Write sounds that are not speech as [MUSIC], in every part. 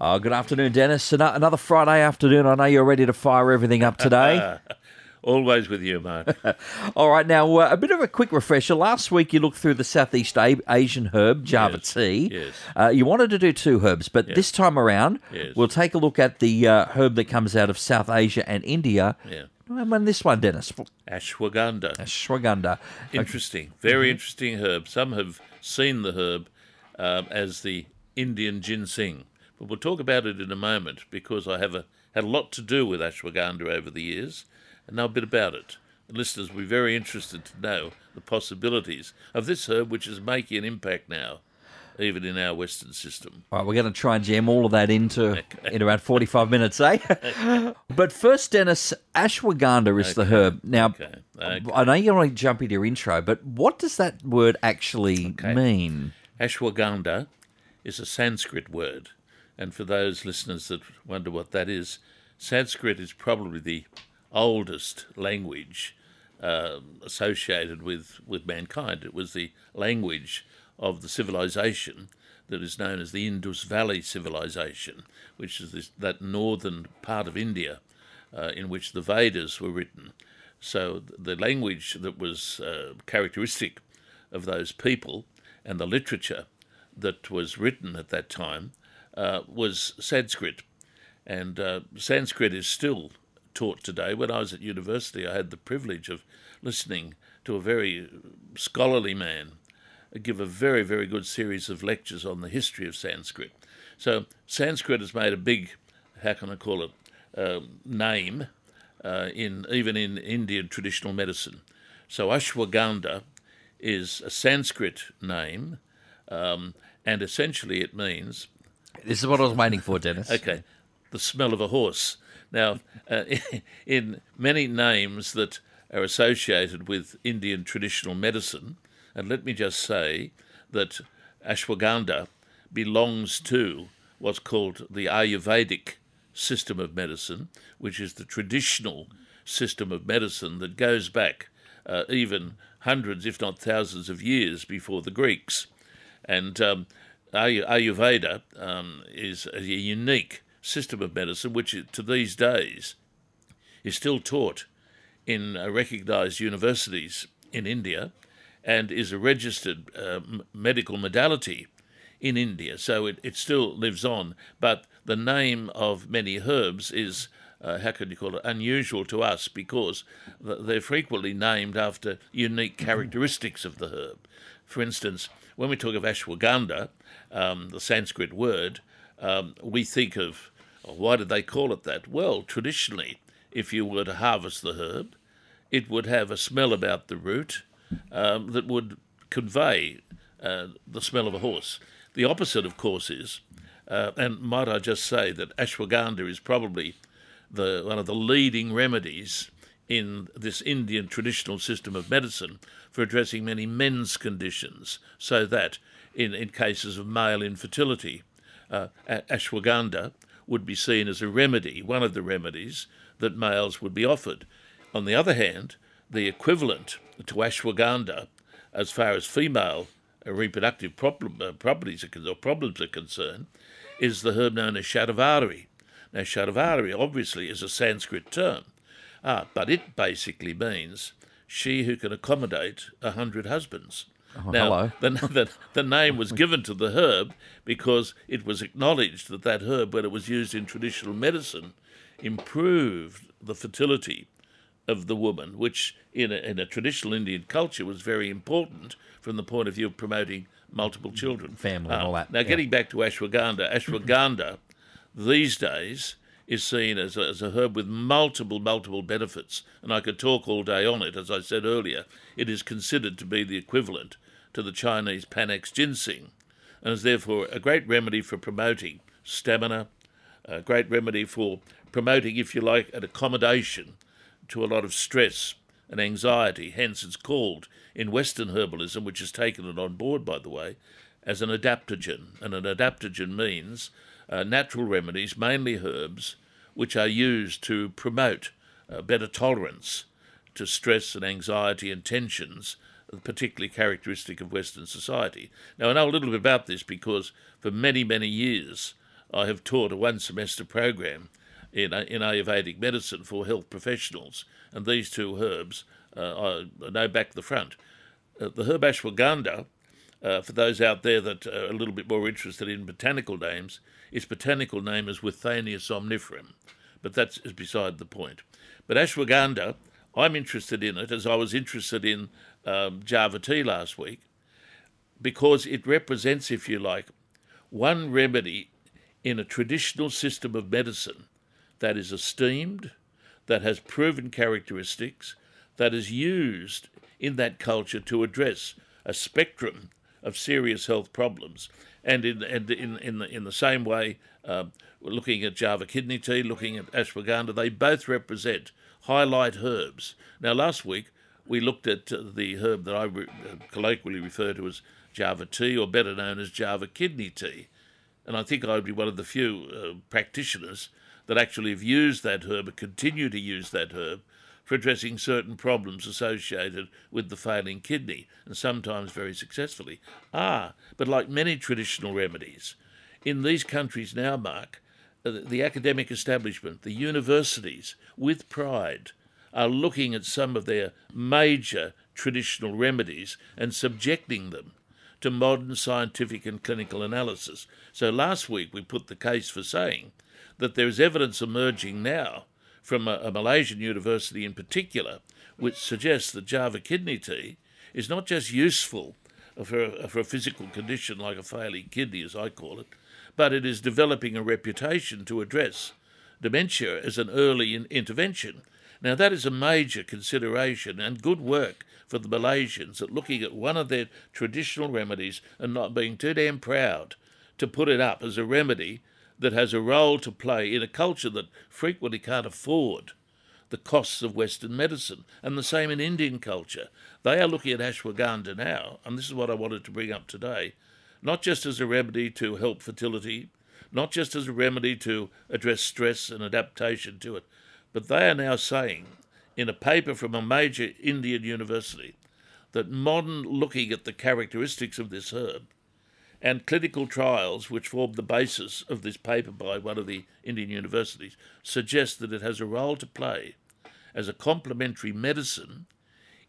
Oh, good afternoon, Dennis. Another Friday afternoon. I know you're ready to fire everything up today. [LAUGHS] Always with you, Mark. [LAUGHS] All right, now uh, a bit of a quick refresher. Last week you looked through the Southeast A- Asian herb Java Yes, tea. yes. Uh, you wanted to do two herbs, but this time around Yes. we'll take a look at the uh, herb that comes out of South Asia and India. Yeah. And when this one, Dennis, Ashwagandha. ashwagandha. Interesting. Very Mm-hmm. interesting herb. Some have seen the herb um, as the Indian ginseng. But we'll talk about it in a moment because I have a, had a lot to do with ashwagandha over the years and know a bit about it. The listeners will be very interested to know the possibilities of this herb, which is making an impact now, even in our Western system. All right, we're going to try and jam all of that into [LAUGHS] in around 45 minutes, eh? [LAUGHS] but first, Dennis, ashwagandha is the herb. Now, Okay, okay. I know you want to jump into your intro, but what does that word actually mean? Ashwagandha is a Sanskrit word, and for those listeners that wonder what that is, Sanskrit is probably the oldest language um associated with, with mankind. It was the language of the civilization that is known as the Indus Valley Civilization, which is this, that northern part of India uh, in which the Vedas were written. So the language that was uh, characteristic of those people and the literature that was written at that time uh, was Sanskrit. And uh, Sanskrit is still taught today. When I was at university, I had the privilege of listening to a very scholarly man give a very, very good series of lectures on the history of Sanskrit. So Sanskrit has made a big, how can I call it, um name uh, in even in Indian traditional medicine. So ashwagandha is a Sanskrit name, um, and essentially it means This is what I was waiting for, Dennis. Okay, the smell of a horse. Now, uh, [LAUGHS] in many names that are associated with Indian traditional medicine, and let me just say that ashwagandha belongs to what's called the Ayurvedic system of medicine, which is the traditional system of medicine that goes back uh, even hundreds, if not thousands, of years before the Greeks. And um, Ayurveda um, is a unique system of medicine which, to these days, is still taught in uh, recognized universities in India and is a registered uh, medical modality in India. So it, it still lives on. But the name of many herbs is, uh, how can you call it, unusual to us because they're frequently named after unique characteristics of the herb. For instance, when we talk of ashwagandha, um, the Sanskrit word, um, we think of oh, why did they call it that? Well, traditionally, if you were to harvest the herb, it would have a smell about the root um, that would convey uh, the smell of a horse. The opposite, of course, is, uh, and might I just say that ashwagandha is probably the one of the leading remedies in this Indian traditional system of medicine for addressing many men's conditions, so that in, in cases of male infertility, uh, ashwagandha would be seen as a remedy, one of the remedies that males would be offered. On the other hand, the equivalent to ashwagandha, as far as female reproductive problem, uh, properties are, or problems are concerned, is the herb known as shatavari. Now, shatavari obviously is a Sanskrit term, ah, but it basically means she who can accommodate a hundred husbands. Now, hello. the, [LAUGHS] the, the name was given to the herb because it was acknowledged that that herb, when it was used in traditional medicine, improved the fertility of the woman, which in a, in a traditional Indian culture was very important from the point of view of promoting multiple children. Family and Ah, all that, Now, yeah. getting back to ashwagandha, ashwagandha these days is seen as a, as a herb with multiple, multiple benefits, and I could talk all day on it. As I said earlier, it is considered to be the equivalent to the Chinese Panax ginseng, and is therefore a great remedy for promoting stamina, a great remedy for promoting, if you like, an accommodation to a lot of stress and anxiety. Hence, it's called in Western herbalism, which has taken it on board, by the way, as an adaptogen. And an adaptogen means uh, natural remedies, mainly herbs, which are used to promote uh, better tolerance to stress and anxiety and tensions, particularly characteristic of Western society. Now, I know a little bit about this because for many, many years I have taught a one semester program in, in Ayurvedic medicine for health professionals, and these two herbs uh, I know back the front. Uh, the herb ashwagandha, uh, for those out there that are a little bit more interested in botanical names, its botanical name is Withania somniferum, but that's beside the point. But ashwagandha, I'm interested in it as I was interested in um, Java tea last week, because it represents, if you like, one remedy in a traditional system of medicine that is esteemed, that has proven characteristics, that is used in that culture to address a spectrum of serious health problems. And in, and in, in, the, in the same way, uh, looking at Java kidney tea, looking at ashwagandha, they both represent highlight herbs. Now, last week we looked at the herb that I re- uh, colloquially refer to as Java tea, or better known as Java kidney tea. And I think I'd be one of the few uh, practitioners that actually have used that herb and continue to use that herb for addressing certain problems associated with the failing kidney, and sometimes very successfully. Ah, but like many traditional remedies, in these countries now, Mark, uh, the academic establishment, the universities, with pride, are looking at some of their major traditional remedies and subjecting them to modern scientific and clinical analysis. So last week we put the case for saying that there is evidence emerging now from a, a Malaysian university in particular, which suggests that Java kidney tea is not just useful for, for a physical condition like a failing kidney, as I call it, but it is developing a reputation to address dementia as an early in intervention. Now, that is a major consideration and good work for the Malaysians at looking at one of their traditional remedies and not being too damn proud to put it up as a remedy that has a role to play in a culture that frequently can't afford the costs of Western medicine, and the same in Indian culture. They are looking at ashwagandha now, and this is what I wanted to bring up today, not just as a remedy to help fertility, not just as a remedy to address stress and adaptation to it, but they are now saying in a paper from a major Indian university that modern looking at the characteristics of this herb and clinical trials, which form the basis of this paper by one of the Indian universities, suggest that it has a role to play as a complementary medicine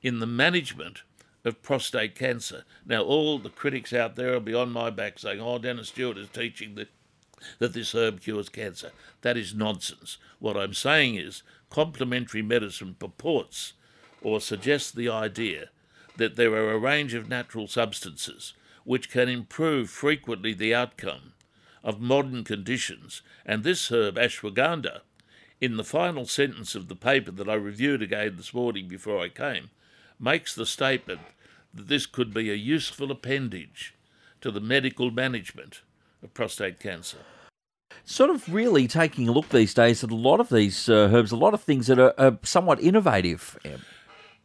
in the management of prostate cancer. Now, all the critics out there will be on my back saying, oh, Dennis Stewart is teaching that, that this herb cures cancer. That is nonsense. What I'm saying is complementary medicine purports or suggests the idea that there are a range of natural substances which can improve frequently the outcome of modern conditions. And this herb, ashwagandha, in the final sentence of the paper that I reviewed again this morning before I came, makes the statement that this could be a useful appendage to the medical management of prostate cancer. Sort of really taking a look these days at a lot of these uh, herbs, a lot of things that are, are somewhat innovative.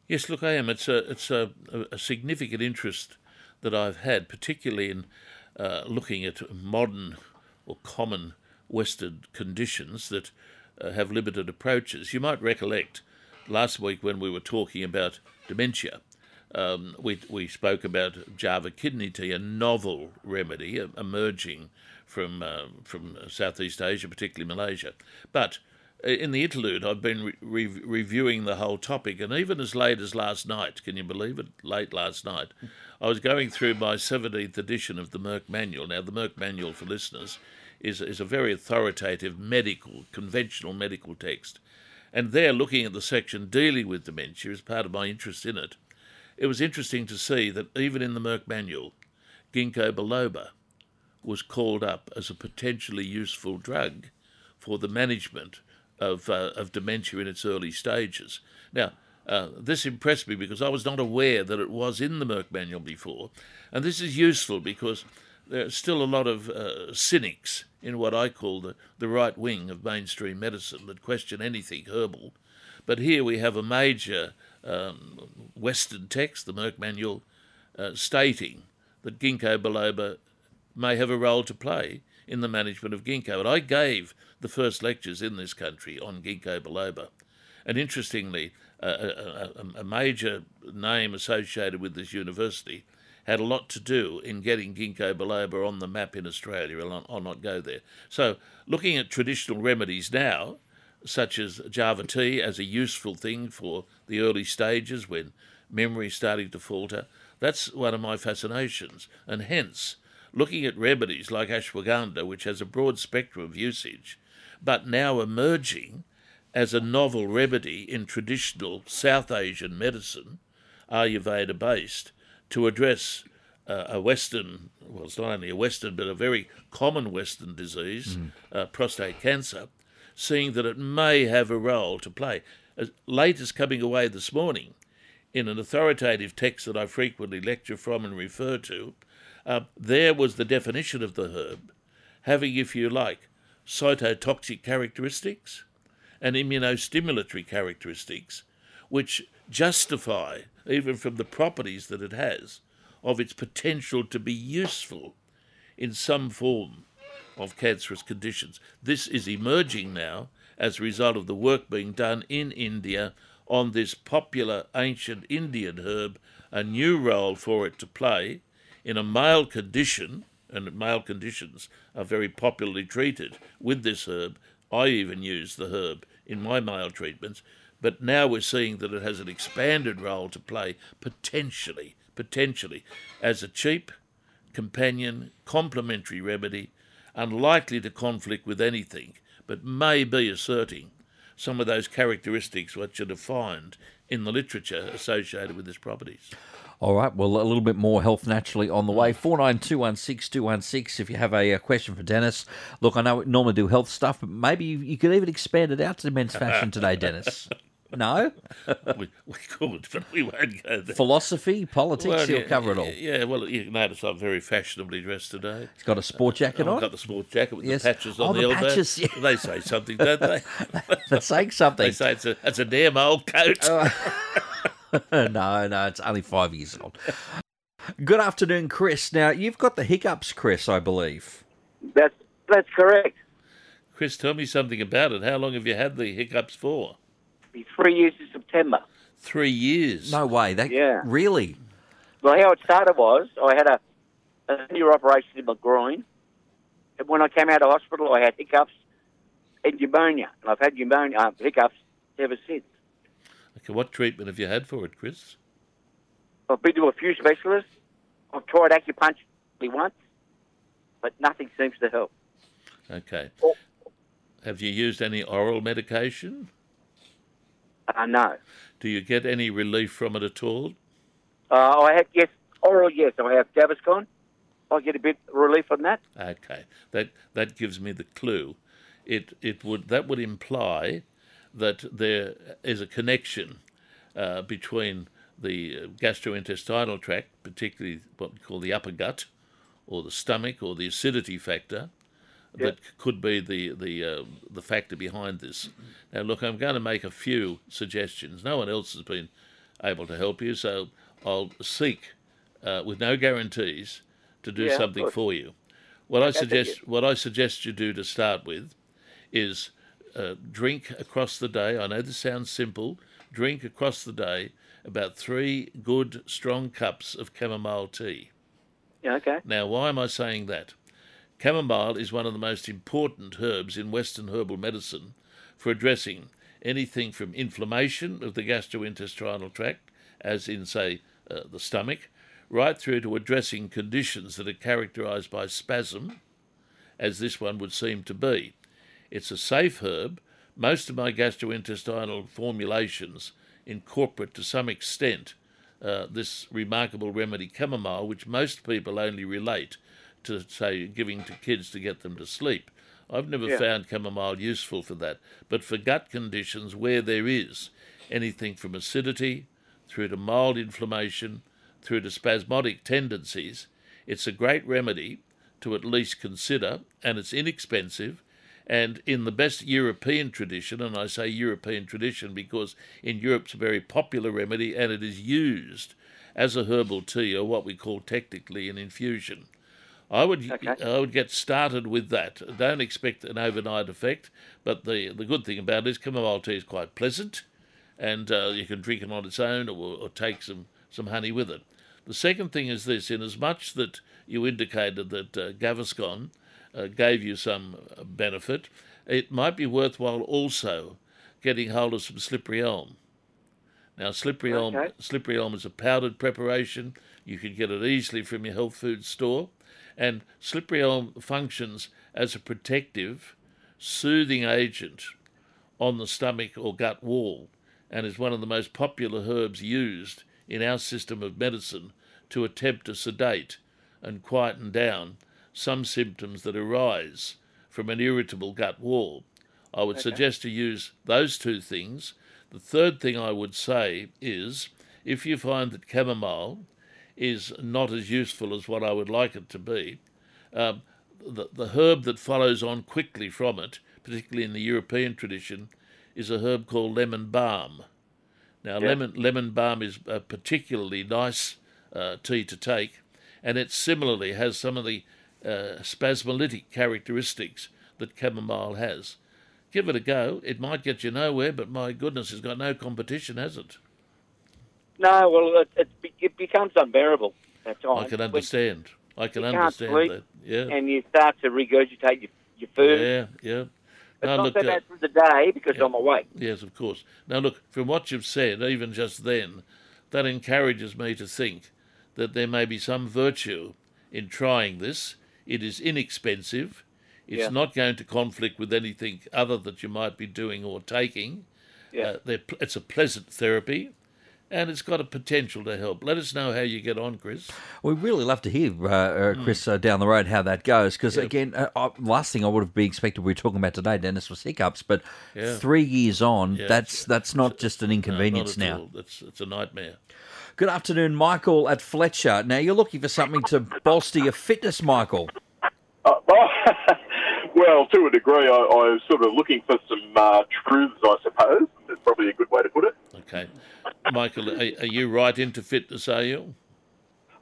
Yes, look, I am. It's a it's a, a significant interest that I've had, particularly in uh, looking at modern or common Western conditions that uh, have limited approaches. You might recollect last week when we were talking about dementia. Um, we, we spoke about Java kidney tea, a novel remedy emerging from uh, from Southeast Asia, particularly Malaysia. But in the interlude, I've been re- re- reviewing the whole topic, and even as late as last night, can you believe it? Late last night, I was going through my 17th edition of the Merck Manual. Now, the Merck Manual, for listeners, is, is a very authoritative medical, conventional medical text. And there, looking at the section dealing with dementia as part of my interest in it, it was interesting to see that even in the Merck Manual, ginkgo biloba was called up as a potentially useful drug for the management of, uh, of dementia in its early stages. Now, uh, this impressed me because I was not aware that it was in the Merck Manual before. And this is useful because there are still a lot of uh, cynics in what I call the, the right wing of mainstream medicine that question anything herbal. But here we have a major um, Western text, the Merck Manual, uh, stating that ginkgo biloba may have a role to play in the management of ginkgo. And I gave the first lectures in this country on ginkgo biloba. And interestingly, a, a, major name associated with this university had a lot to do in getting ginkgo biloba on the map in Australia. I'll I'll not go there. So, looking at traditional remedies now, such as Java tea as a useful thing for the early stages when memory is starting to falter, that's one of my fascinations. And hence, looking at remedies like ashwagandha, which has a broad spectrum of usage, but now emerging as a novel remedy in traditional South Asian medicine, Ayurveda based, to address uh, a Western, well, it's not only a Western, but a very common Western disease, mm. uh, prostate cancer, seeing that it may have a role to play. As late as coming away this morning, in an authoritative text that I frequently lecture from and refer to, uh, there was the definition of the herb, having, if you like, cytotoxic characteristics and immunostimulatory characteristics, which justify, even from the properties that it has, of its potential to be useful in some form of cancerous conditions. This is emerging now as a result of the work being done in India on this popular ancient Indian herb, a new role for it to play in a male condition, and male conditions are very popularly treated with this herb. I even use the herb in my male treatments, but now we're seeing that it has an expanded role to play potentially, potentially, as a cheap, companion, complementary remedy, unlikely to conflict with anything, but may be asserting some of those characteristics which are defined in the literature associated with its properties. All right, well, a little bit more health naturally on the way. Mm. 49216216 if you have a, a, question for Dennis. Look, I know we normally do health stuff, but maybe you, you could even expand it out to men's fashion today, Dennis. [LAUGHS] No? [LAUGHS] we, we, could, but we won't go there. Philosophy, politics, well, he'll yeah, cover it all. Yeah, well, you notice I'm very fashionably dressed today. He's got a sport jacket on. I've got the sport jacket with yes. the patches on oh, the, the elbow. Patches, yeah. They say something, don't they? [LAUGHS] They're saying something. They say it's a, it's a damn old coat. Uh, [LAUGHS] no, no, it's only five years old. Good afternoon, Chris. Now, you've got the hiccups, Chris, I believe. That's, that's correct. Chris, tell me something about it. How long have you had the hiccups for? Be three years in September. Three years? No way. That, yeah. Really? Well, how it started was I had a, a new operation in my groin. And when I came out of hospital, I had hiccups and pneumonia. And I've had pneumonia, uh, hiccups ever since. Okay, what treatment have you had for it, Chris? I've been to a few specialists. I've tried acupuncture once, but nothing seems to help. Okay. Have you used any oral medication? Uh, no. Do you get any relief from it at all? Uh, I have yes, oral yes. I have Gaviscon. I get a bit relief from that. Okay, that that gives me the clue. It it would that would imply that there is a connection uh, between the gastrointestinal tract, particularly what we call the upper gut, or the stomach, or the acidity factor, that could be the the uh, the factor behind this. Now, look, I'm going to make a few suggestions. No one else has been able to help you, so I'll seek, uh, with no guarantees, to do yeah, something for you. What I suggest, what I suggest you do to start with, is uh, drink across the day. I know this sounds simple. Drink across the day about three good strong cups of chamomile tea. Yeah, okay. Now, why am I saying that? Chamomile is one of the most important herbs in Western herbal medicine for addressing anything from inflammation of the gastrointestinal tract, as in, say, uh, the stomach, right through to addressing conditions that are characterized by spasm, as this one would seem to be. It's a safe herb. Most of my gastrointestinal formulations incorporate to some extent uh, this remarkable remedy chamomile, which most people only relate to say giving to kids to get them to sleep. I've never yeah. found chamomile useful for that. But for gut conditions where there is anything from acidity through to mild inflammation through to spasmodic tendencies, it's a great remedy to at least consider, and it's inexpensive. And in the best European tradition, and I say European tradition because in Europe it's a very popular remedy and it is used as a herbal tea or what we call technically an infusion. I would okay. I would get started with that. Don't expect an overnight effect, but the the good thing about it is chamomile tea is quite pleasant, and uh, you can drink it on its own or, or take some some honey with it. The second thing is this: in as much that you indicated that uh, Gaviscon uh, gave you some uh, benefit, it might be worthwhile also getting hold of some slippery elm. Now, slippery elm, Okay. slippery elm is a powdered preparation. You can get it easily from your health food store, and slippery elm functions as a protective, soothing agent on the stomach or gut wall, and is one of the most popular herbs used in our system of medicine to attempt to sedate and quieten down some symptoms that arise from an irritable gut wall. I would suggest to use those two things. The third thing I would say is if you find that chamomile is not as useful as what I would like it to be, um, the, the herb that follows on quickly from it, particularly in the European tradition, is a herb called lemon balm. Now, Yeah. lemon lemon balm is a particularly nice uh, tea to take, and it similarly has some of the uh, spasmolytic characteristics that chamomile has. Give it a go. It might get you nowhere, but my goodness, it's got no competition, has it? No, well, it, it, it becomes unbearable at times. I can understand. I can understand sleep that. Yeah. And you start to regurgitate your, your food. Yeah, yeah. It's No, not look, so uh, for the day because yeah. I'm awake. Yes, of course. Now, look, from what you've said, even just then, that encourages me to think that there may be some virtue in trying this. It is inexpensive. It's Yeah. not going to conflict with anything other that you might be doing or taking. Yeah. Uh, it's a pleasant therapy, and it's got a potential to help. Let us know how you get on, Chris. We'd really love to hear, uh, uh, Chris, uh, down the road how that goes. Because, again, uh, uh, last thing I would have been expected we were talking about today, Dennis, was hiccups. But Yeah. three years on, Yeah, that's that's not just an inconvenience not at now. It's, it's a nightmare. Good afternoon, Michael at Fletcher. Now, you're looking for something to bolster your fitness, Michael. Uh, well, [LAUGHS] to a degree, I, I was sort of looking for some uh, truths, I suppose. That's probably a good way to put it. Okay. Michael, are, are you right into fitness, are you?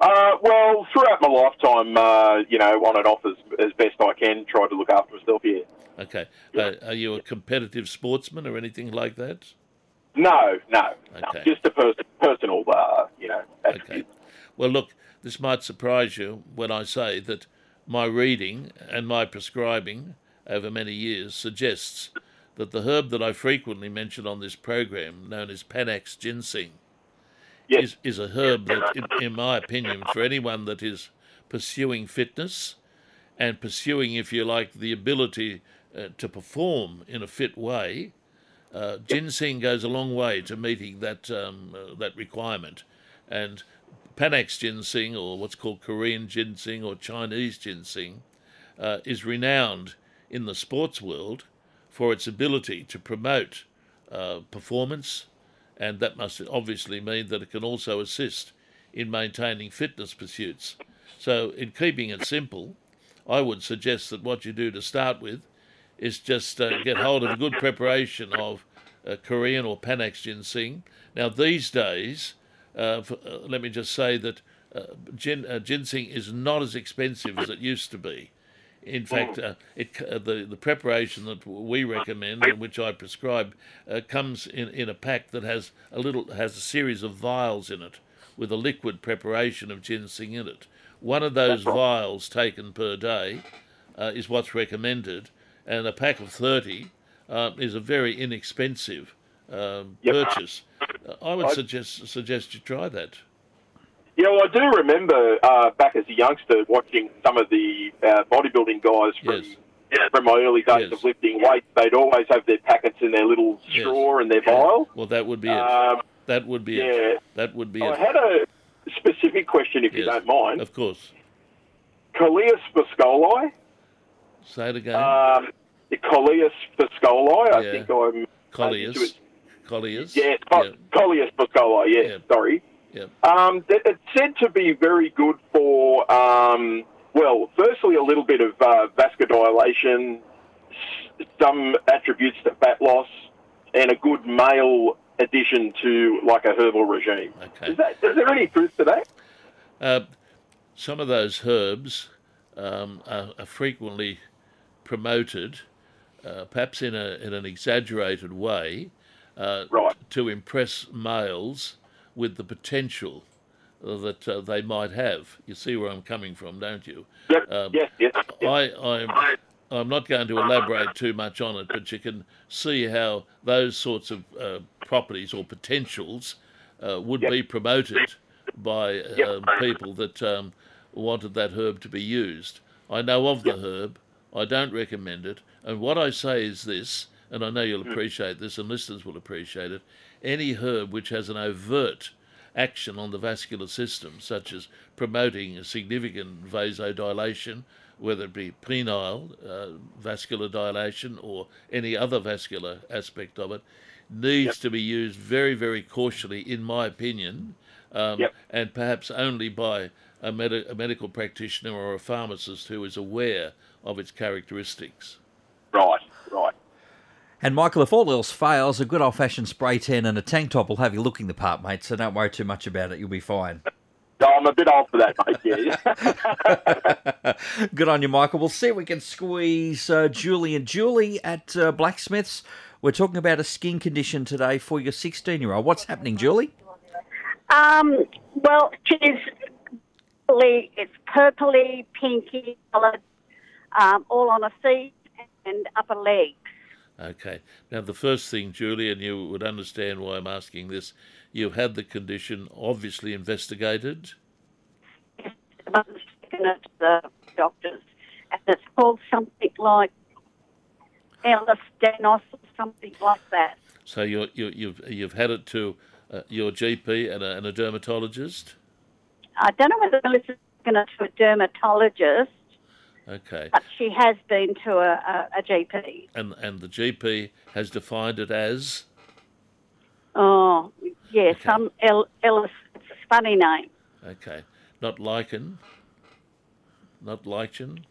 Uh, well, throughout my lifetime, uh, you know, on and off as, as best I can, try to look after myself here. Okay. Uh, are you a competitive sportsman or anything like that? No, no, Okay. no. Just a pers- personal, uh, you know, Okay. Well, look, this might surprise you when I say that my reading and my prescribing over many years suggests that the herb that I frequently mention on this program, known as Panax ginseng, Yes. is, is a herb that, in, in my opinion, for anyone that is pursuing fitness and pursuing, if you like, the ability uh, to perform in a fit way, uh, ginseng goes a long way to meeting that um, uh, that requirement. And Panax ginseng, or what's called Korean ginseng or Chinese ginseng, uh, is renowned in the sports world for its ability to promote uh, performance, and that must obviously mean that it can also assist in maintaining fitness pursuits. So, in keeping it simple, I would suggest that what you do to start with is just uh, get hold of a good preparation of uh, Korean or Panax ginseng. Now, these days, uh, for, uh, let me just say that uh, uh, ginseng is not as expensive as it used to be. In fact, uh, it, uh, the, the preparation that we recommend and which I prescribe uh, comes in, in a pack that has a little has a series of vials in it with a liquid preparation of ginseng in it. One of those vials taken per day uh, is what's recommended, and a pack of 30 uh, is a very inexpensive um, Yep. purchase. Uh, I would I- suggest suggest you try that. Yeah, well, I do remember uh, back as a youngster watching some of the uh, bodybuilding guys from Yes. from my early days Yes. of lifting weights. They'd always have their packets in their little Yes. straw and their vial. Well, that would be it. Um, That would be yeah. it. That would be I it. had a specific question, if you don't mind. Of course. Coleus forskohlii. Say it again. Um, Coleus. I think I'm. Colliers. Colliers. Yeah, Co- Yeah. Coleus forskohlii. Yes, Yeah. sorry. Yeah. Um, it's said to be very good for, um, well, firstly, a little bit of uh, vasodilation, s- some attributes to fat loss, and a good male addition to like a herbal regime. Okay. Is, that, is there any truth to that? Uh, some of those herbs um, are, are frequently promoted, uh, perhaps in, a, in an exaggerated way, uh, Right. to impress males with the potential uh, that uh, they might have. You see where I'm coming from, don't you? Yep. Um, yes. Yes. yes. I, I'm, I'm not going to elaborate too much on it, but you can see how those sorts of uh, properties or potentials uh, would Yep. be promoted by Yep. um, people that um, wanted that herb to be used. I know of the herb. I don't recommend it. And what I say is this, and I know you'll appreciate this, and listeners will appreciate it. Any herb which has an overt action on the vascular system, such as promoting a significant vasodilation, whether it be penile uh, vascular dilation or any other vascular aspect of it, needs to be used very, very cautiously, in my opinion, um, Yep. and perhaps only by a, medi- a medical practitioner or a pharmacist who is aware of its characteristics. Right. Right. And Michael, if all else fails, a good old fashioned spray tan and a tank top will have you looking the part, mate. So don't worry too much about it. You'll be fine. No, I'm a bit old for that, mate. Yeah. [LAUGHS] Good on you, Michael. We'll see if we can squeeze uh, Julie and Julie at uh, Blacksmiths. We're talking about a skin condition today for your 16 year old. What's happening, Julie? Um, well, she's purpley, it's purpley, pinky coloured, um, all on her feet and upper legs. Okay. Now, the first thing, Julie, and you would understand why I'm asking this, you've had the condition obviously investigated. I've taken it to the doctors, and it's called something like Elastenos or something like that. So you you, you've you've had it to uh, your GP and a, and a dermatologist. I don't know whether Melissa's taken it to a dermatologist, Okay. but she has been to a, a, a GP. And and the GP has defined it as Oh, yes, Okay. some El, Elas, it's a funny name. okay, not lichen, not lichen.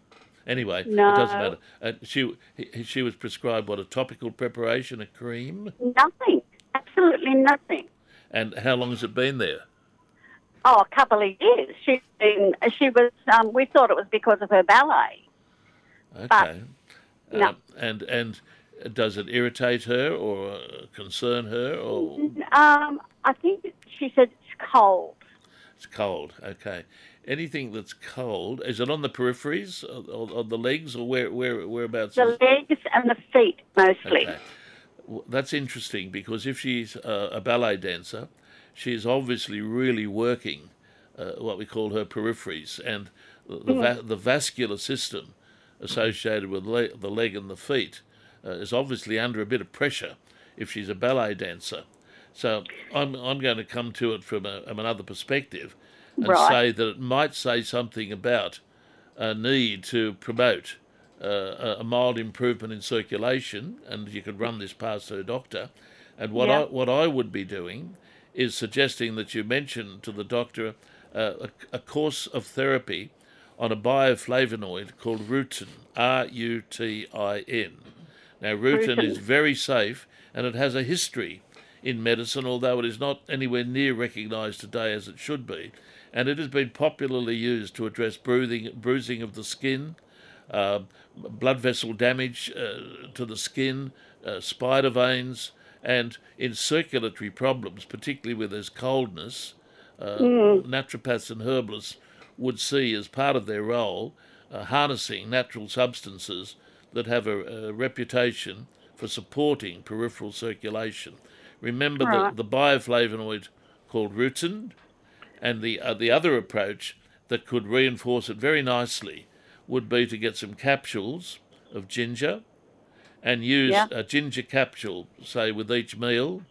Anyway, No. it doesn't matter. Uh, she he- she was prescribed what a topical preparation, a cream, Nothing, absolutely nothing. and how long has it been there? Oh, a couple of years. She's been. She was. Um, we thought it was because of her ballet. Okay. no. Um, and and does it irritate her or uh, concern her or Um, I think she said it's cold. it's cold? Okay. Anything that's cold is it on the peripheries, on the legs, or where where whereabouts? The legs and the feet mostly. Okay. W- That's interesting because if she's uh, a ballet dancer, she's obviously really working uh, what we call her peripheries and the, the, va- the vascular system associated with le- the leg and the feet uh, is obviously under a bit of pressure if she's a ballet dancer. So I'm, I'm going to come to it from a, from another perspective and Right. say that it might say something about a need to promote uh, a- mild improvement in circulation, and you could run this past her doctor. And what I what I would be doing is suggesting that you mention to the doctor uh, a, a course of therapy on a bioflavonoid called rutin, R U T I N. Now, rutin Rutin. is very safe, and it has a history in medicine, although it is not anywhere near recognised today as it should be. And it has been popularly used to address bruising, bruising of the skin, uh, blood vessel damage uh, to the skin, uh, spider veins, and in circulatory problems, particularly where there's coldness. Uh, Naturopaths and herbalists would see as part of their role uh, harnessing natural substances that have a, a reputation for supporting peripheral circulation. Remember Right. the, the bioflavonoid called rutin, and the uh, the other approach that could reinforce it very nicely would be to get some capsules of ginger and use Yeah. a ginger capsule, say, with each meal.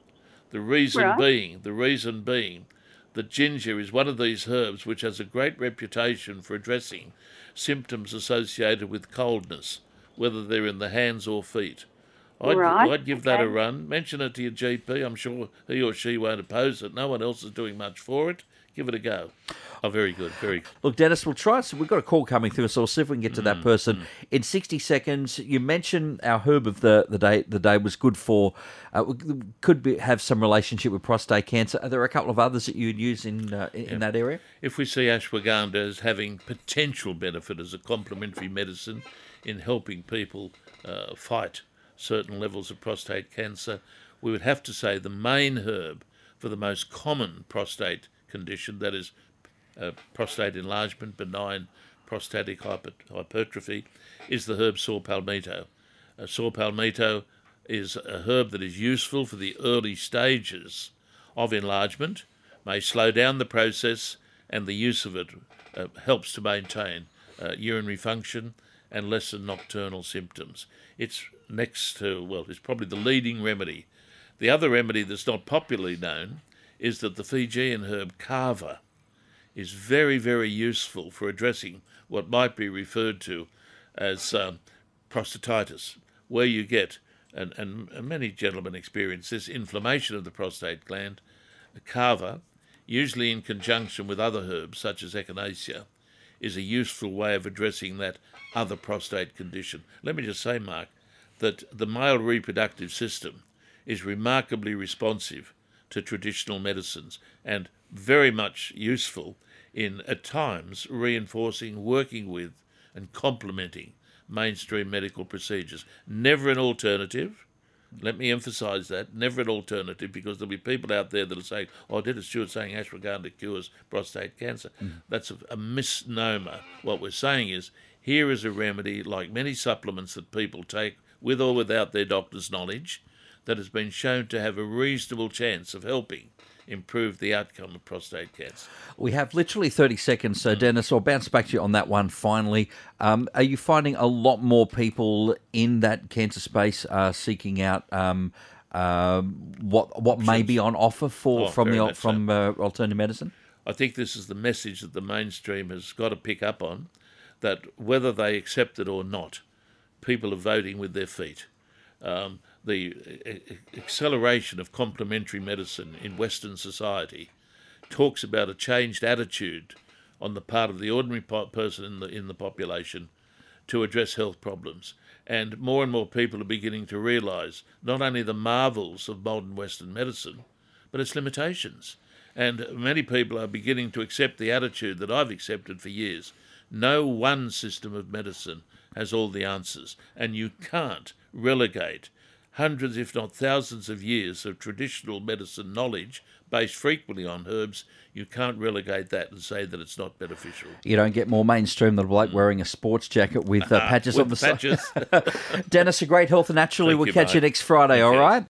The reason Right. being, the reason being, that ginger is one of these herbs which has a great reputation for addressing symptoms associated with coldness, whether they're in the hands or feet. I'd, Right, I'd give that a run. Mention it to your GP. I'm sure he or she won't oppose it. No one else is doing much for it. Give it a go. Oh, very good. Very good. Look, Dennis, we'll try. So we've got a call coming through, so we'll see if we can get to Mm, that person in sixty seconds. You mentioned our herb of the, the day. The day was good for uh, could be, have some relationship with prostate cancer. Are there a couple of others that you'd use in uh, in, in that area? If we see ashwagandha as having potential benefit as a complementary medicine in helping people uh, fight certain levels of prostate cancer, we would have to say the main herb for the most common prostate condition, that is uh, prostate enlargement, benign prostatic hyper- hypertrophy, is the herb saw palmetto. Uh, saw palmetto is a herb that is useful for the early stages of enlargement, may slow down the process, and the use of it uh, helps to maintain uh, urinary function and lessen nocturnal symptoms. It's next to, well, it's probably the leading remedy. The other remedy that's not popularly known is that the Fijian herb kava is very, very useful for addressing what might be referred to as um, prostatitis, where you get, and, and many gentlemen experience this, inflammation of the prostate gland. Kava, usually in conjunction with other herbs such as echinacea, is a useful way of addressing that other prostate condition. Let me just say, Mark, that the male reproductive system is remarkably responsive to traditional medicines and very much useful in, at times, reinforcing, working with, and complementing mainstream medical procedures. Never an alternative. Let me emphasise that. Never an alternative because there'll be people out there that'll say, oh, Dennis Stewart saying ashwagandha cures prostate cancer. Mm. That's a, a misnomer. What we're saying is, here is a remedy, like many supplements that people take with or without their doctor's knowledge, that has been shown to have a reasonable chance of helping improve the outcome of prostate cancer. We have literally 30 seconds, so Dennis, I'll bounce back to you on that one finally. Um, are you finding a lot more people in that cancer space uh, seeking out um, uh, what what may be on offer for Oh, from the from uh, alternative medicine? I think this is the message that the mainstream has got to pick up on that whether they accept it or not, people are voting with their feet. Um, the a- a- acceleration of complementary medicine in Western society talks about a changed attitude on the part of the ordinary person in the in the population to address health problems. And more and more people are beginning to realise not only the marvels of modern Western medicine, but its limitations. And many people are beginning to accept the attitude that I've accepted for years. No one system of medicine has all the answers, and you can't relegate hundreds, if not thousands, of years of traditional medicine knowledge based frequently on herbs. You can't relegate that and say that it's not beneficial. You don't get more mainstream than a bloke wearing a sports jacket with uh, [LAUGHS] patches With on the side. patches. [LAUGHS] Dennis, a great health and naturally. Thank we'll you, catch you next Friday, all Okay. right?